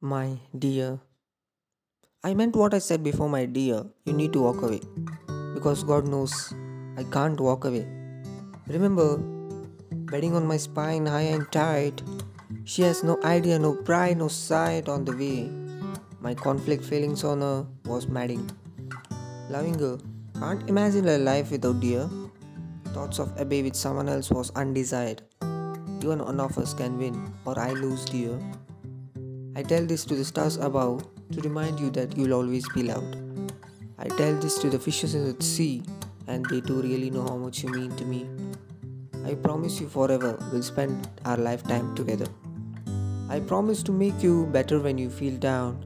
My dear, I meant what I said before, my dear. You need to walk away. Because God knows I can't walk away. Remember, bedding on my spine high and tight. She has no idea, no pride, no sight on the way. My conflict feelings on her was madding. Loving her, can't imagine a life without dear. Thoughts of a baby with someone else was undesired. Even one of us can win, or I lose, dear. I tell this to the stars above to remind you that you'll always be loved. I tell this to the fishes in the sea, and they too really know how much you mean to me. I promise you forever we'll spend our lifetime together. I promise to make you better when you feel down,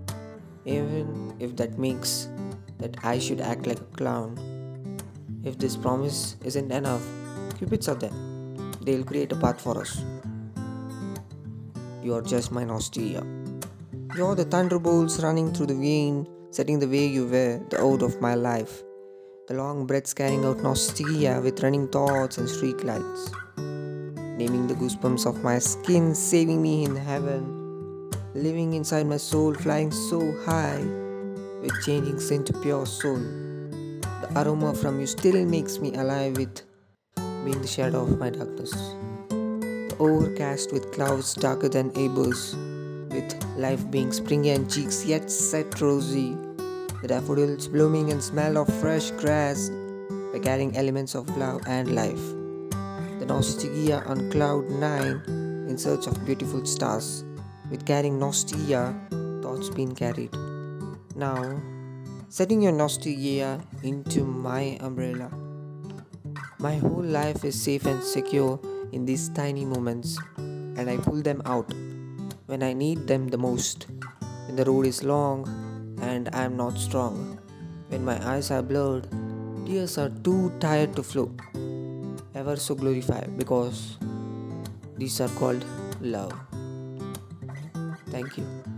even if that makes that I should act like a clown. If this promise isn't enough, Cupids are there. They'll create a path for us. You're just my nostalgia. You're the thunderbolts running through the vein, setting the way you were, the out of my life. The long breaths carrying out nostalgia with running thoughts and street lights. Naming the goosebumps of my skin, saving me in heaven. Living inside my soul, flying so high, with changing scent to pure soul. The aroma from you still makes me alive with being the shadow of my darkness. The overcast with clouds darker than Abel's with life being springy and cheeks yet set rosy, the daffodils blooming and smell of fresh grass by carrying elements of love and life. The nostalgia on cloud nine in search of beautiful stars, with carrying nostalgia, thoughts being carried. Now, setting your nostalgia into my umbrella. My whole life is safe and secure in these tiny moments, and I pull them out when I need them the most, when the road is long and I am not strong, when my eyes are blurred, tears are too tired to flow, ever so glorified because these are called love. Thank you.